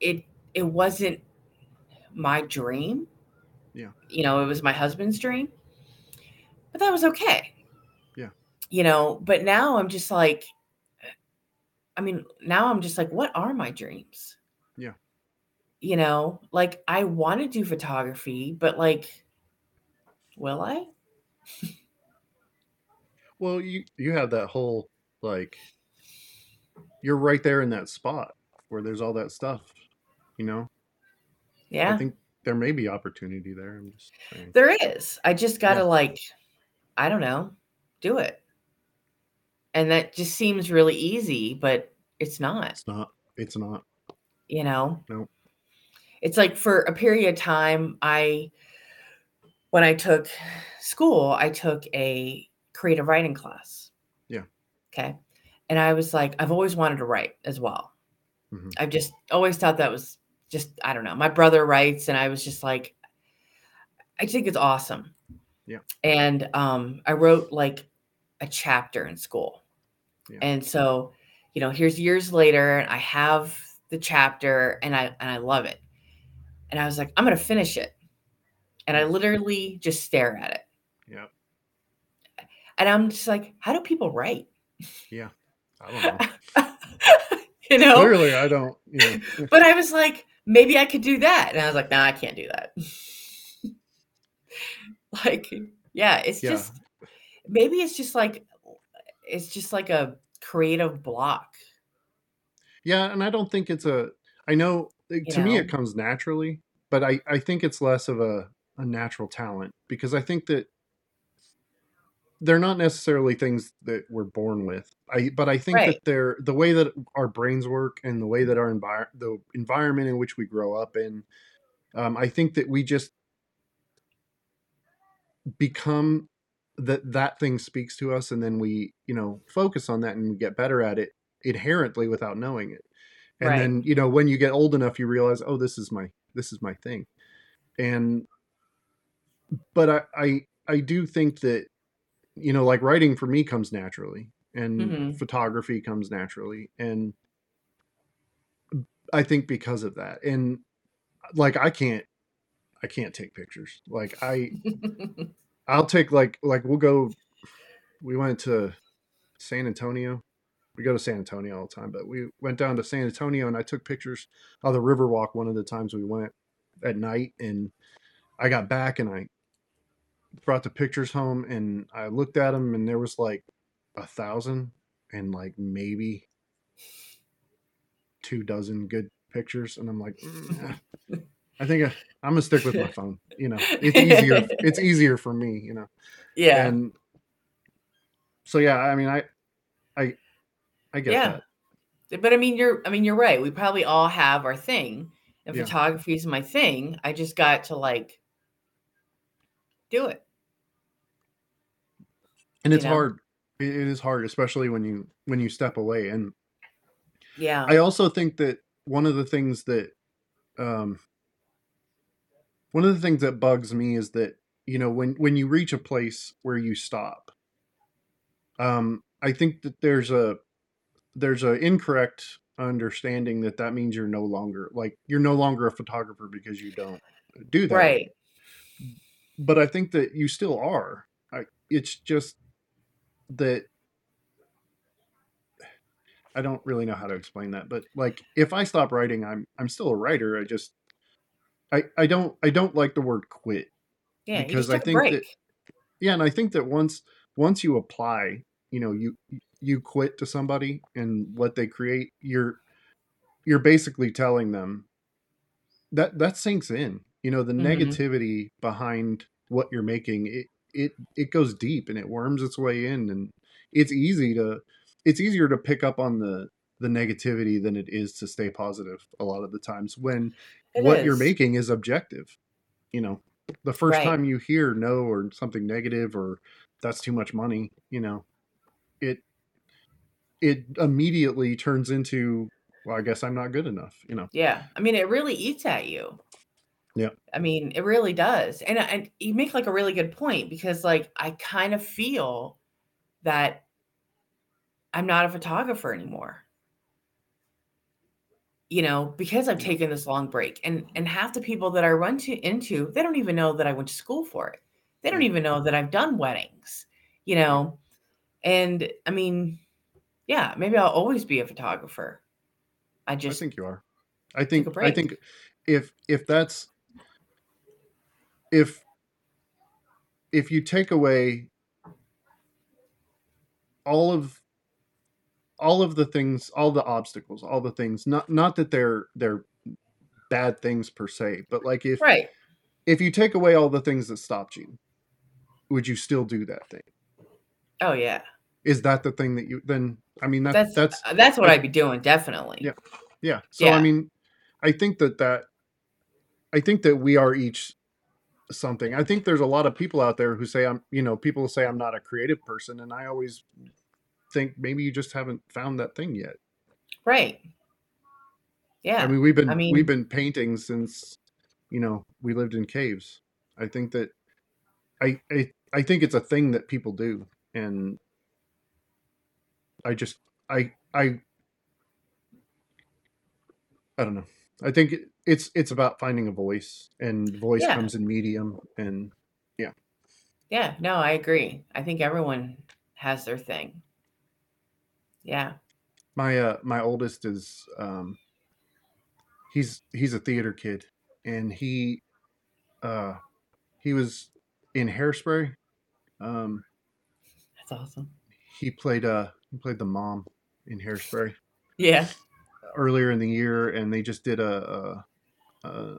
It it wasn't my dream.
Yeah.
You know, it was my husband's dream, but that was okay.
Yeah.
You know, but now I'm just like, I mean, now I'm just like, what are my dreams?
Yeah.
You know, like I want to do photography, but like, will I?
Well, you you have that whole like you're right there in that spot where there's all that stuff, you know?
Yeah.
I think there may be opportunity there. I'm just saying.
There is. I just got to
Yeah.
like, I don't know, do it. And that just seems really easy, but it's not,
It's not. It's not.
you know?
Nope.
It's like for a period of time, I, when I took school, I took a creative writing class.
Yeah.
Okay. And I was like, I've always wanted to write as well.
Mhm.
I've just always thought that was just, I don't know. My brother writes, and I was just like, I think it's awesome.
Yeah.
And um, I wrote like a chapter in school.
Yeah.
And so, you know, here's years later, and I have the chapter and I and I love it. And I was like, I'm gonna finish it. And I literally just stare at it.
Yeah.
And I'm just like, how do people write? Yeah.
I don't know. (laughs)
you know?
Clearly, I don't. You know. (laughs)
But I was like, maybe I could do that. And I was like, no, nah, I can't do that. (laughs) like, yeah, it's
Yeah.
just maybe it's just like it's just like a creative block.
Yeah, and I don't think it's a. I know
You
to me it comes naturally, but I I think it's less of a a natural talent because I think that they're not necessarily things that we're born with. I but I think
Right.
that they're the way that our brains work and the way that our envir- the environment in which we grow up in. Um, I think that we just become that that thing speaks to us and then we you know focus on that and we get better at it inherently without knowing it and
Right.
then you know when you get old enough you realize oh this is my this is my thing and but i i, I do think that you know like writing for me comes naturally and
Mhm.
photography comes naturally and i think because of that and like i can't i can't take pictures like i (laughs) I'll take like like we'll go. We went to San Antonio we go to San Antonio all the time, but we went down to San Antonio and I took pictures of the Riverwalk one of the times we went at night and I got back and I brought the pictures home and I looked at them and there was like a thousand and like maybe two dozen good pictures and I'm like "Mm, I think I, I'm gonna stick with my phone you know (laughs) it's easier it's easier for me you know
Yeah.
and so yeah I mean I I I get
Yeah.
that
But I mean, you're I mean, you're right. We probably all have our thing. And
Yeah.
photography is my thing. I just got to like do it.
And
You
it's
know?
hard it, it is hard especially when you when you step away and
Yeah.
I also think that one of the things that um one of the things that bugs me is that you know when when you reach a place where you stop um I think that there's a there's a incorrect understanding that that means you're no longer like you're no longer a photographer because you don't do that
right.
but I think that you still are. I, it's just that I don't really know how to explain that. But like, if I stop writing, I'm I'm still a writer. I just I I don't I don't like the word quit.
Yeah.
Because I think that- Yeah, and I think that once once you apply, you know, you you quit to somebody and what they create, you're you're basically telling them that that sinks in. You know, the
Mhm.
negativity behind what you're making, it it it goes deep and it worms its way in and it's easy to it's easier to pick up on the the negativity than it is to stay positive a lot of the times when
It
what you're making is objective. You know, the first
Right.
time you hear no or something negative or that's too much money, you know, it it immediately turns into well, I guess I'm not good enough, you know.
Yeah. I mean, it really eats at you.
Yeah.
I mean, it really does. And, uh, and you make like a really good point because like I kind of feel that I'm not a photographer anymore. You know, because I've taken this long break and mm-hmm. and half the people that I run to into, they don't even know that I went to school for it. They don't even know that I've done weddings, you know. And I mean, yeah, maybe I'll always be a photographer. I just I
think you are. I think I think if if that's if if you take away all of all of the things, all the obstacles, all the things, not not that they're they're bad things per se, but like if
right.
if you take away all the things that stopped you, would you still do that thing?
Oh yeah.
Is that the thing that you then I mean that
That's
that's
uh, that's what
I-
I'd be doing definitely.
Yeah. yeah. So I mean I think that that I think that we are each something. I think there's a lot of people out there who say I'm, you know, people say I'm not a creative person and I always think maybe you just haven't found that thing yet.
Right. Yeah.
I mean, we've been
I mean-
we've been painting since you know, we lived in caves. I think that I I I think it's a thing that people do and I just I I I don't know. I think it's it's about finding a voice and voice
Yeah.
comes in medium and
yeah. Yeah, no, I agree. I think everyone has their thing. Yeah.
my uh my oldest is um he's he's a theater kid and he uh he was in hairspray um
That's awesome.
he played uh he played the mom in hairspray (laughs)
Yeah.
earlier in the year and they just did a, a, a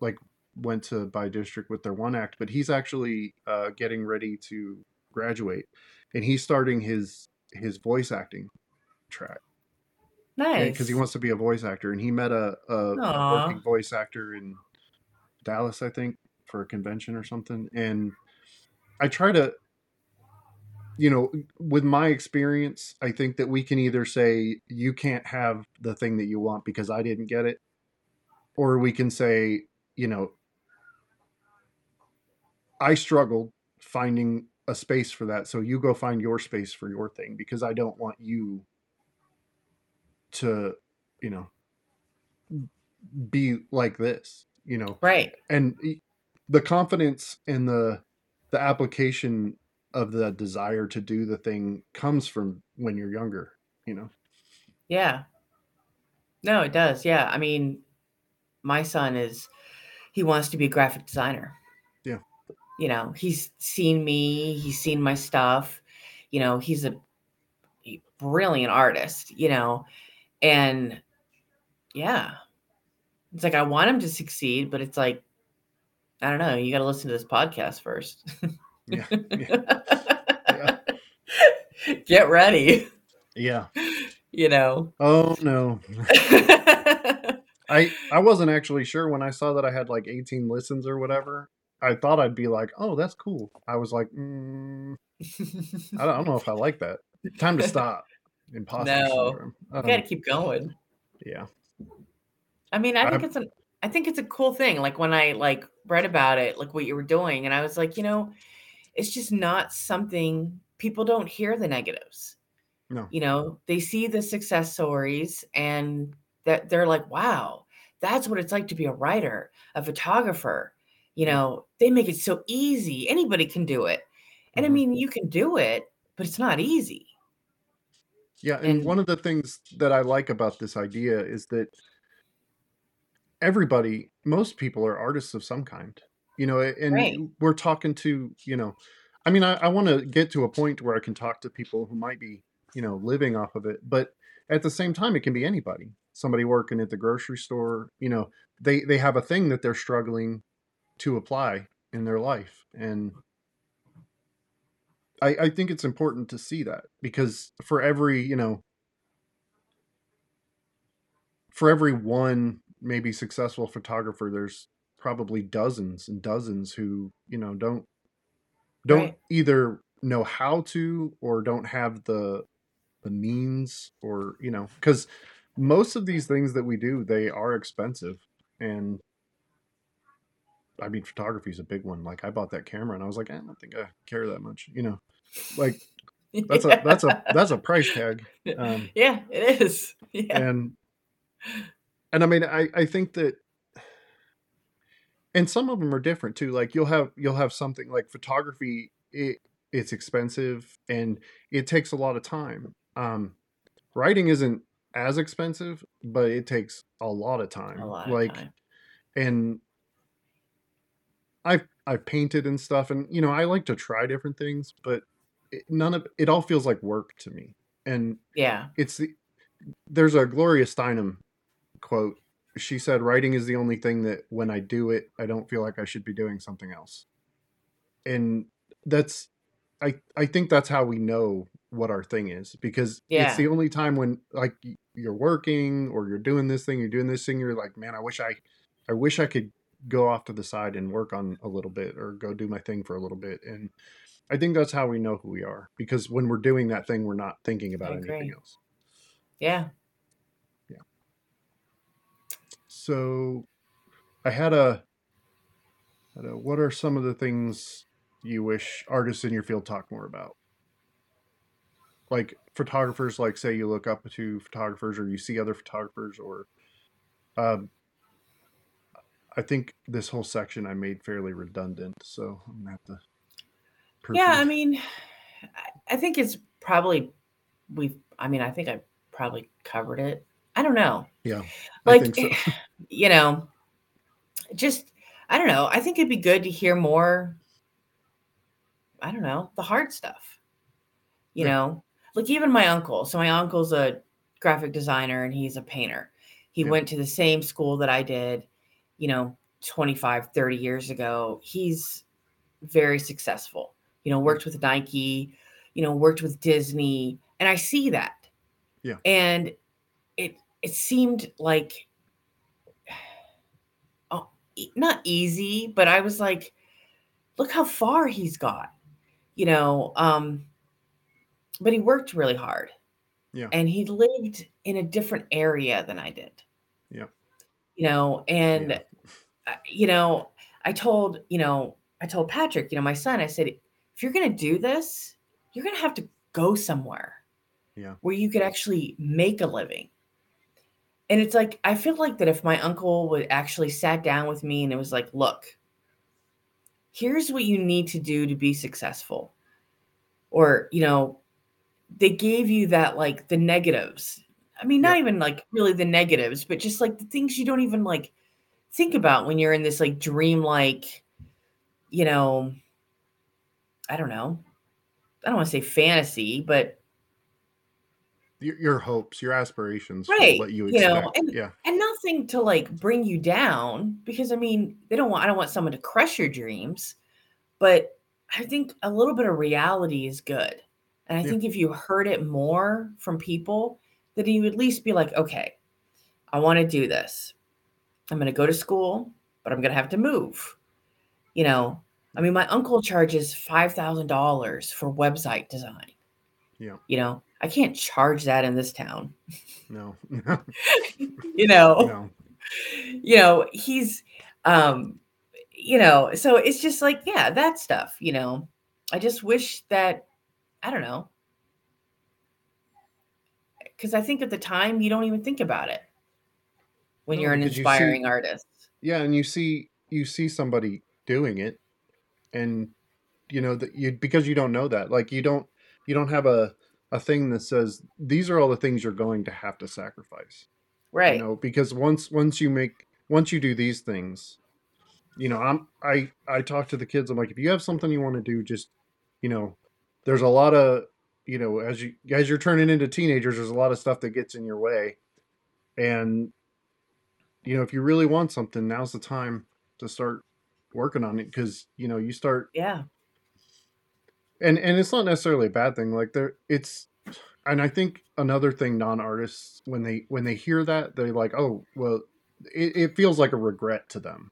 like went to bi-district with their one act but he's actually uh getting ready to graduate and he's starting his his voice acting track
Nice.
because he wants to be a voice actor and he met a, a
Aw.
working voice actor in dallas i think for a convention or something and i try to you know with my experience i think that we can either say you can't have the thing that you want because i didn't get it or we can say you know i struggled finding a space for that so you go find your space for your thing because i don't want you to you know be like this you know
Right.
and the confidence and the the application of the desire to do the thing comes from when you're younger you know.
Yeah. No, it does. Yeah. I mean, my son is he wants to be a graphic designer.
Yeah.
You know, he's seen me, he's seen my stuff. You know, he's a, brilliant artist, you know. And yeah. It's like I want him to succeed, but it's like I don't know, you got to listen to this podcast first.
Yeah. Yeah. Yeah. (laughs)
Get ready,
yeah. (laughs)
you know.
Oh no. (laughs) I I wasn't actually sure when I saw that I had like 18 listens or whatever. I thought I'd be like, "Oh, that's cool." I was like, mm, I, don't, I don't know if I like that. Time to (laughs) stop. Imposter
No. you
Um,
got to keep going.
yeah.
I mean, I think
I-
it's an I think it's a cool thing. Like when I like read about it, like what you were doing, and I was like, you know, it's just not something people don't hear the negatives.
No.
You know, they see the success stories and that they're like, wow, that's what it's like to be a writer, a photographer. You know, they make it so easy. Anybody can do it. And I
Mhm.
mean, you can do it, but it's not easy.
Yeah, and,
And-
one of the things that I like about this idea is that everybody, most people are artists of some kind. You know, and
Right.
we're talking to, you know, I mean, I, I want to get to a point where I can talk to people who might be, you know, living off of it, but at the same time, it can be anybody. Somebody working at the grocery store, you know, they they have a thing that they're struggling to apply in their life, and I, I think it's important to see that because for every, you know, for every one maybe successful photographer, there's probably dozens and dozens who, you know, don't don't
Right.
either know how to or don't have the the means or, you know, cuz most of these things that we do, they are expensive and I mean photography is a big one. Like I bought that camera and I was like, "Eh, I don't think I care that much, you know. Like that's a that's a (laughs) that's a price tag. Um,
yeah, it is. (laughs) Yeah.
and and I mean I I think that and some of them are different too. Like you'll have you'll have something like photography. It it's expensive and it takes a lot of time. Um, writing isn't as expensive, but it takes a lot of time.
a lot
like
of time.
and I've I've painted and stuff, and you know I like to try different things, but it, none of it all feels like work to me. And
Yeah.
it's the there's a Gloria Steinem quote. She said, "Writing is the only thing that when I do it, I don't feel like I should be doing something else." And that's, I I think that's how we know what our thing is because
Yeah.
it's the only time when like you're working or you're doing this thing, you're doing this thing, you're like, man, I wish I, I wish I could go off to the side and work on a little bit or go do my thing for a little bit and. I think that's how we know who we are because when we're doing that thing, we're not thinking about anything else.
Yeah. Yeah.
So, I had a, had a. What are some of the things you wish artists in your field talk more about? Like photographers, like say you look up to photographers or you see other photographers, or, um, I think this whole section I made fairly redundant, so I'm gonna have to.
Yeah. I mean, I- think it's probably we've. I mean, I think I probably covered it. I don't know.
yeah,
Like,
so. (laughs)
you know, just I don't know. I think it'd be good to hear more. I don't know the hard stuff. You
Yeah.
know, like even my uncle. So my uncle's a graphic designer and he's a painter. He
Yeah.
went to the same school that I did, you know, 25, 30 years ago. He's very successful. You know, worked with Nike, you know, worked with Disney, and I see that.
Yeah.
And it it seemed like (sighs) oh, not easy, but I was like, look how far he's got. You know, um but he worked really hard.
Yeah.
And he lived in a different area than I did.
Yeah.
You know, and
Yeah.
you know, I told, you know, I told Patrick, you know, my son, I said, if you're going to do this, you're going to have to go somewhere
Yeah.
where you could actually make a living. And it's like, I feel like that if my uncle would actually sat down with me and it was like, look, here's what you need to do to be successful. Or, you know, they gave you that like the negatives. I mean, not even like really the negatives, but just like the things you don't even like think about when you're in this like dream like, you know, I don't know. I don't want to say fantasy, but
your, your hopes, your aspirations,
right,
what you
you
expect.
know, and
yeah,
and nothing to like bring you down because I mean, they don't want I don't want someone to crush your dreams, but I think a little bit of reality is good. And I
Yeah.
think if you heard it more from people, that you would at least be like, okay, I want to do this. I'm going to go to school, but I'm going to have to move. You know, I mean, my uncle charges $5,000 for website design.
Yeah.
You know, I can't charge that in this town.
no, no, (laughs)
You know,
no.
you know, he's, um, you know, so it's just like, yeah, that stuff, you know, I just wish that, I don't know. Cause I think at the time you don't even think about it when
No,
you're an
because you see-
inspiring artist.
Yeah, and you see you see somebody doing it, and you know that you because you don't know that like you don't you don't have a a thing that says these are all the things you're going to have to sacrifice.
Right.
you know because once once you make once you do these things you know i'm i i talk to the kids i'm like if you have something you want to do just you know there's a lot of you know as you as you're turning into teenagers there's a lot of stuff that gets in your way and you know if you really want something now's the time to start working on it because you know you start
Yeah.
and and it's not necessarily a bad thing like there it's and i think another thing non-artists when they when they hear that they're like oh well it, it feels like a regret to them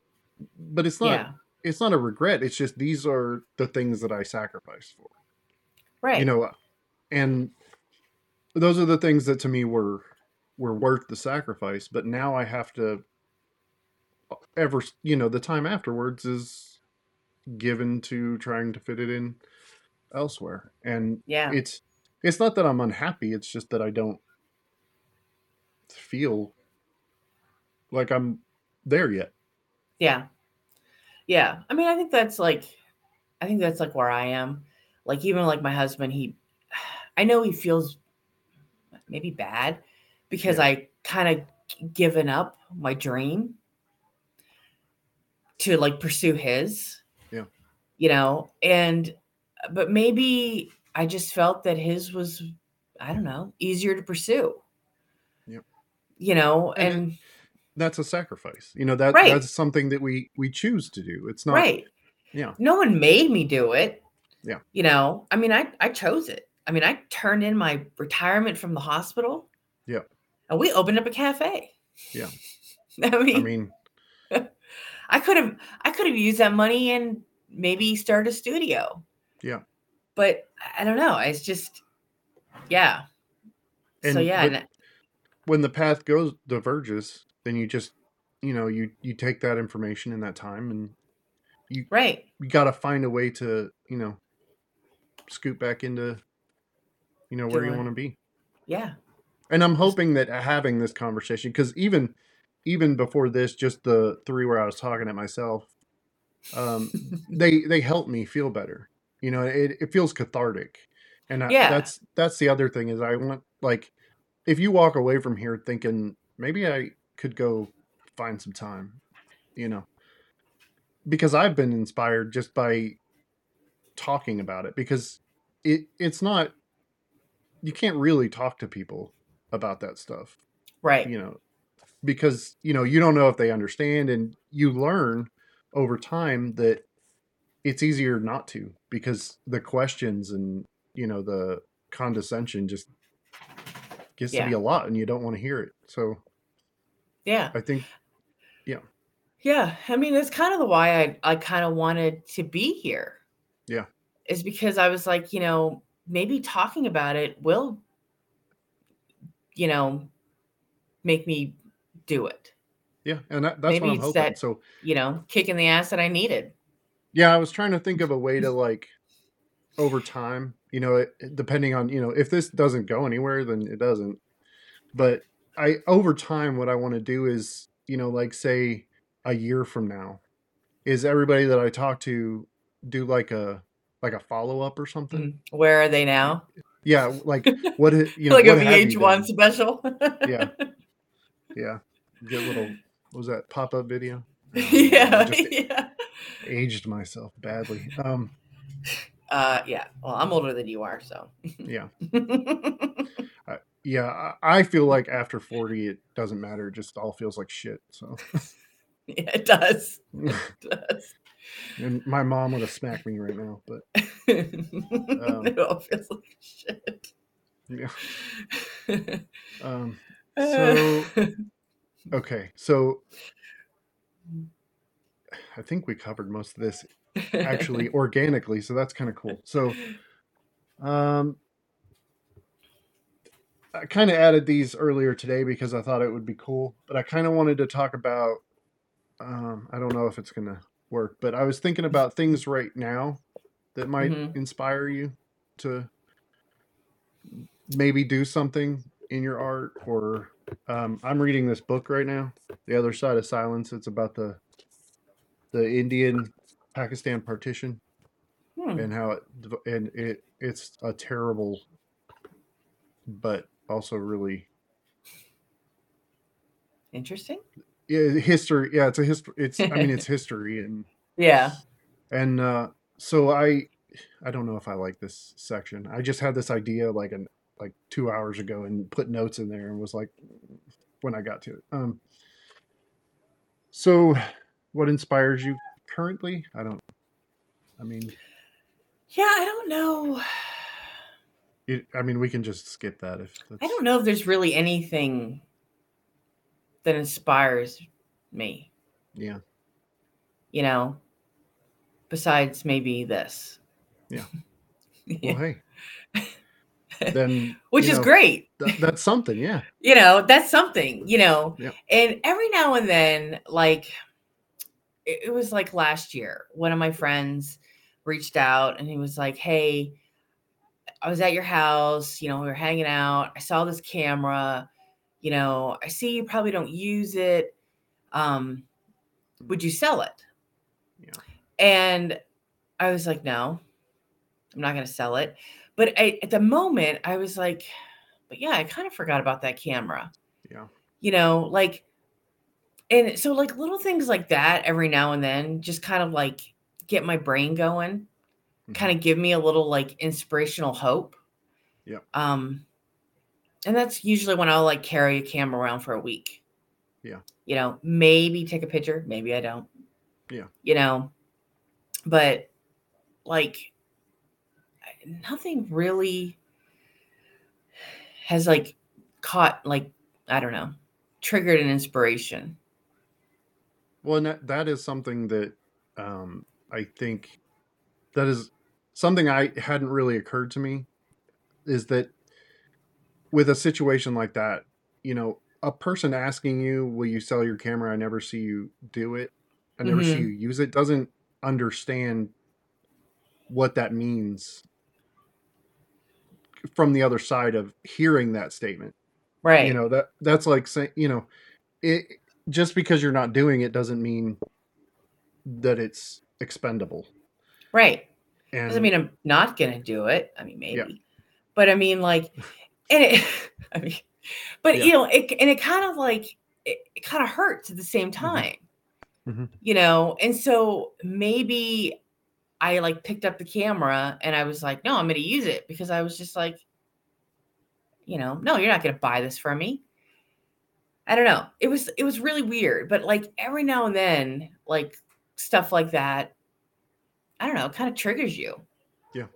but it's not
Yeah.
it's not a regret it's just these are the things that i sacrificed for
Right.
you know and those are the things that to me were were worth the sacrifice but now i have to ever you know the time afterwards is given to trying to fit it in elsewhere and
yeah.
it's it's not that i'm unhappy it's just that i don't feel like i'm there yet
Yeah. Yeah. I mean, I think that's like, I think that's like where I am. Like, even like my husband, he, (sighs) I know he feels maybe bad because
Yeah.
I kind of given up my dream to like pursue his.
Yeah.
You know, and, but maybe I just felt that his was, I don't know, easier to pursue.
yeah
You know,
And
and,
that's a sacrifice you know that
Right.
that's something that we we choose to do it's not
right.
yeah
no one made me do it.
Yeah.
You know, I mean, I I chose it. I mean, I turned in my retirement from the hospital.
Yeah.
And we opened up a cafe.
Yeah. (laughs)
I mean,
i mean (laughs)
I could have I could have used that money and maybe start a studio.
Yeah.
But I- don't know. It's just yeah. so yeah,
but- when the path goes diverges then you just you know you you take that information in that time and you
right.
you got to find a way to you know scoot back into you know where you want to be
Yeah.
and i'm hoping that having this conversation because even even before this just the three where i was talking at myself um (laughs) they they help me feel better you know it, it feels cathartic and I,
Yeah.
that's that's the other thing is i want like if you walk away from here thinking maybe i could go find some time you know because i've been inspired just by talking about it because it it's not you can't really talk to people about that stuff
Right.
you know because you know you don't know if they understand and you learn over time that it's easier not to because the questions and you know the condescension just gets to be a lot and you don't want to hear it so
Yeah.
i think
yeah. Yeah, I mean, that's kind of the why I I kind of wanted to be here.
Yeah.
Is because I was like, you know, maybe talking about it will, you know, make me do it.
yeah and that, that's
Maybe
what i'm hoping
that-
so
You know, kick in the ass that I needed.
yeah i was trying to think of a way to (laughs) like over time you know it- depending on you know if this doesn't go anywhere then it doesn't but i over time what i want to do is you know like say a year from now is everybody that i talk to do like a like a follow-up or something
Mm, Where are they now?
yeah, like what it- you (laughs) know,
like a
what you
VH1 special. (laughs)
Yeah. Yeah, get a little. What was that pop up video? (laughs)
Yeah. yeah.
aged myself badly. Um,
Uh, yeah. Well, I'm older than you are, so.
yeah, yeah. I feel like after forty, it doesn't matter. It just all feels like shit. So,
yeah, it does. It does.
And my mom would have smacked me right now, but (laughs) Um,
it all feels like shit.
yeah. (laughs) Um, so (laughs) okay, so I think we covered most of this actually organically, so that's kind of cool. So, um, I kind of added these earlier today because I thought it would be cool, but I kind of wanted to talk about. Um, I don't know if it's gonna work, but I was thinking about things right now that might
Mhm.
inspire you to maybe do something in your art. Or um, I'm reading this book right now, "The Other Side of Silence." It's about the the Indian Pakistan partition
Hmm.
and how it and it it's a terrible but also really
Interesting.
Yeah, history yeah it's a history it's i mean it's (laughs) history and
Yeah.
and uh so i i don't know if i like this section i just had this idea like an like two hours ago and put notes in there and was like when i got to it um so what inspires you currently i don't i mean
Yeah, I don't know.
it, i mean we can just skip that if that's
I don't know if there's really anything that inspires me,
yeah
you know, besides maybe this.
Yeah.
Yeah. (laughs)
well hey then (laughs)
Which is
know,
great.
th- that's something yeah (laughs)
you know that's something you know
Yeah.
and every now and then like it, it was like last year one of my friends reached out and he was like hey i was at your house you know we were hanging out i saw this camera you know i see you probably don't use it um would you sell it
Yeah.
and i was like no i'm not going to sell it but I, at the moment i was like but yeah i kind of forgot about that camera
yeah
you know like and so like little things like that every now and then just kind of like get my brain going
Mhm.
kind of give me a little like inspirational hope
Yeah.
um and that's usually when i'll like carry a camera around for a week
Yeah.
you know maybe take a picture maybe i don't
Yeah.
you know but like nothing really has like caught like i don't know triggered an inspiration
Well, and that, that is something that um, I think that is something I hadn't really occurred to me is that with a situation like that, you know, a person asking you, "Will you sell your camera?" I never see you do it. I never see
Mhm.
you use it. Doesn't understand what that means from the other side of hearing that statement
right
you know that that's like saying you know it just because you're not doing it doesn't mean that it's expendable
right
and
doesn't mean i'm not gonna do it i mean maybe
Yeah.
but i mean like (laughs) and it (laughs) i mean but
Yeah.
you know it and it kind of like it, it kind of hurts at the same time
Mhm.
you know and so maybe i like picked up the camera and i was like no i'm gonna use it because i was just like you know no you're not gonna buy this from me i don't know it was it was really weird but like every now and then like stuff like that i don't know kind of triggers you
Yeah.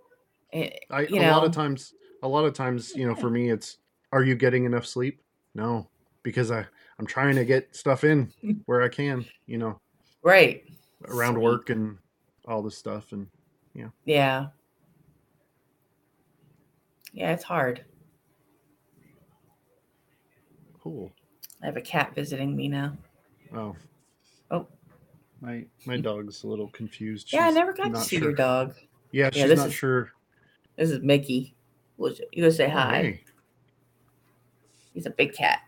Eh,
I,
you
a lot of times a lot of times you know for me it's are you getting enough sleep? No because i i'm trying to get stuff in where i can you know.
Right.
Around work and all this stuff and
yeah. Yeah. Yeah, it's hard.
Cool.
I have a cat visiting me now.
Oh.
Oh.
my my dog's a little confused.
Yeah i never got to see
sure.
your dog
yeah she's
this
not
is-
sure.
this is mickey Was you gonna say
Oh,
hi.
hey,
he's a big cat.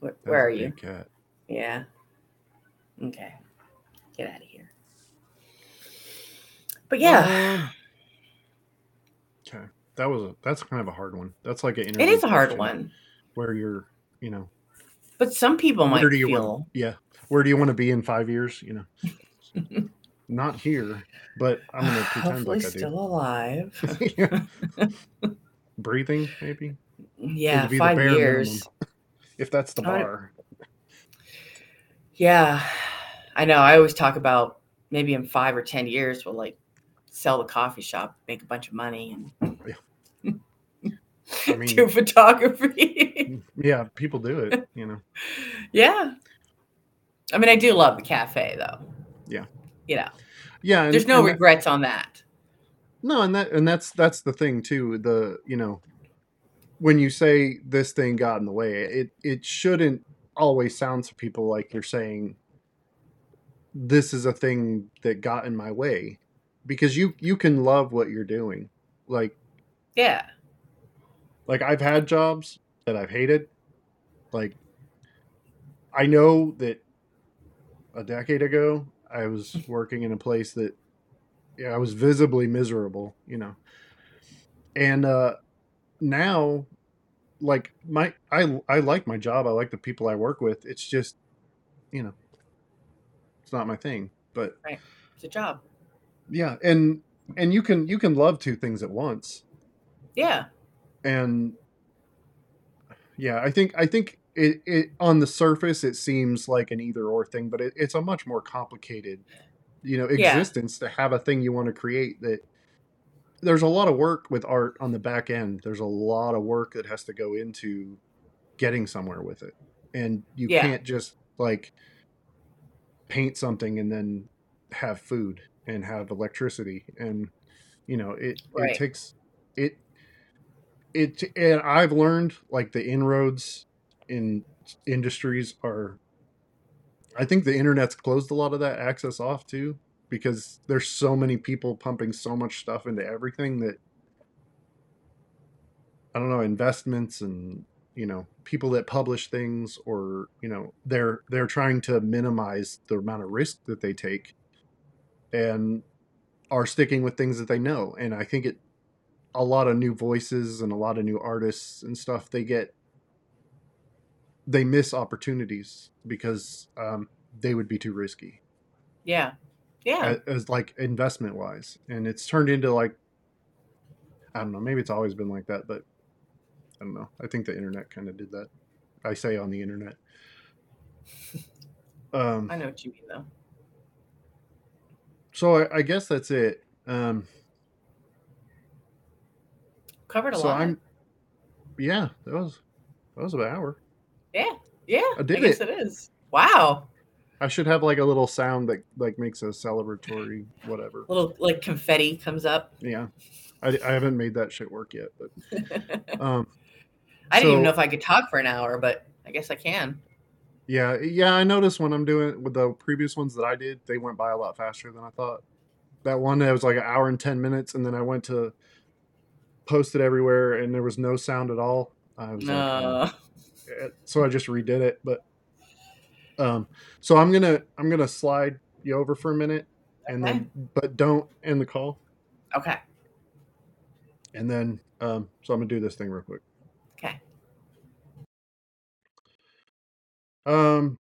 Where, where are you?
big cat.
Yeah. Okay. Get out of here. But yeah.
Um, okay. that was a, that's kind of a hard one. That's like an
It is a hard one,
where you're, you know,
but some people might
do you
feel
want? Yeah, where do you want to be in five years? You know, (laughs) not here, but I'm gonna (sighs) pretend
hopefully
like I
still alive.
do. (laughs) Yeah. Breathing, maybe.
yeah,
Would be the
five years.
minimum. (laughs) If that's the
I-
bar.
Yeah, I know. I always talk about maybe in five or ten years we'll like sell the coffee shop, make a bunch of money, and
I (laughs) mean-
do photography.
Mm, yeah, people do it. You know.
yeah, I mean, I do love the cafe though.
Yeah.
You know,
Yeah, and,
there's no
and that-
regrets on that.
No, and that and that's that's the thing too. The you know, when you say this thing got in the way, it it shouldn't always sound to people like you're saying this is a thing that got in my way because you you can love what you're doing. Like
Yeah,
like I've had jobs that I've hated. Like I know that a decade ago I was working in a place that yeah, I was visibly miserable, you know. And uh now like my I I like my job. I like the people I work with. It's just, you know, it's not my thing. But
it's a job.
yeah, and and you can you can love two things at once
Yeah,
and yeah i think i think it, it on the surface it seems like an either or thing but it, it's a much more complicated you know
Yeah.
existence to have a thing you want to create that there's a lot of work with art on the back end there's a lot of work that has to go into getting somewhere with it and you
Yeah.
can't just like paint something and then have food and have electricity and you know it
Right.
it takes it it and I've learned like the inroads in industries are I think the internet's closed a lot of that access off too because there's so many people pumping so much stuff into everything that I don't know investments and you know people that publish things or you know they're they're trying to minimize the amount of risk that they take and are sticking with things that they know. And I think it a lot of new voices and a lot of new artists and stuff they get they miss opportunities because um, they would be too risky.
Yeah, yeah.
a- as, like investment wise and it's turned into like i don't know maybe it's always been like that but i don't know. I think the internet kind of did that. I say on the internet. (laughs) Um
I know what you mean though.
so I, I guess that's it. Um
Covered a
so
lot.
i'm yeah that was that was about an hour
yeah, yeah.
I did
guess
it.
it is. Wow,
i should have like a little sound that like makes a celebratory whatever
little like confetti comes up.
yeah i, I haven't made that shit work yet but (laughs) um
I didn't even know if I could talk for an hour, but I guess I can.
Yeah, yeah, I noticed when I'm doing with the previous ones that I did, they went by a lot faster than I thought. That one that was like an hour and ten minutes, and then I went to post it everywhere, and there was no sound at all. I was like.
Uh,
Eh, so I just redid it. But um, so I'm gonna I'm gonna slide you over for a minute, and then but don't end the call,
okay.
and then um, so I'm gonna do this thing real quick.
Okay.
Um.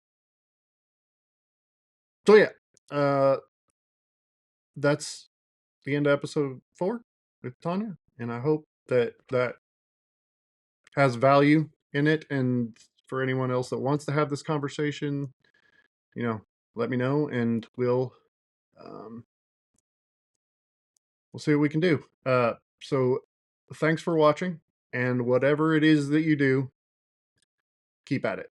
So yeah, uh, that's the end of episode four with Tonya, and I hope that that has value in it, and for anyone else that wants to have this conversation, you know, let me know, and we'll um, we'll see what we can do. Uh, so thanks for watching, and whatever it is that you do, keep at it.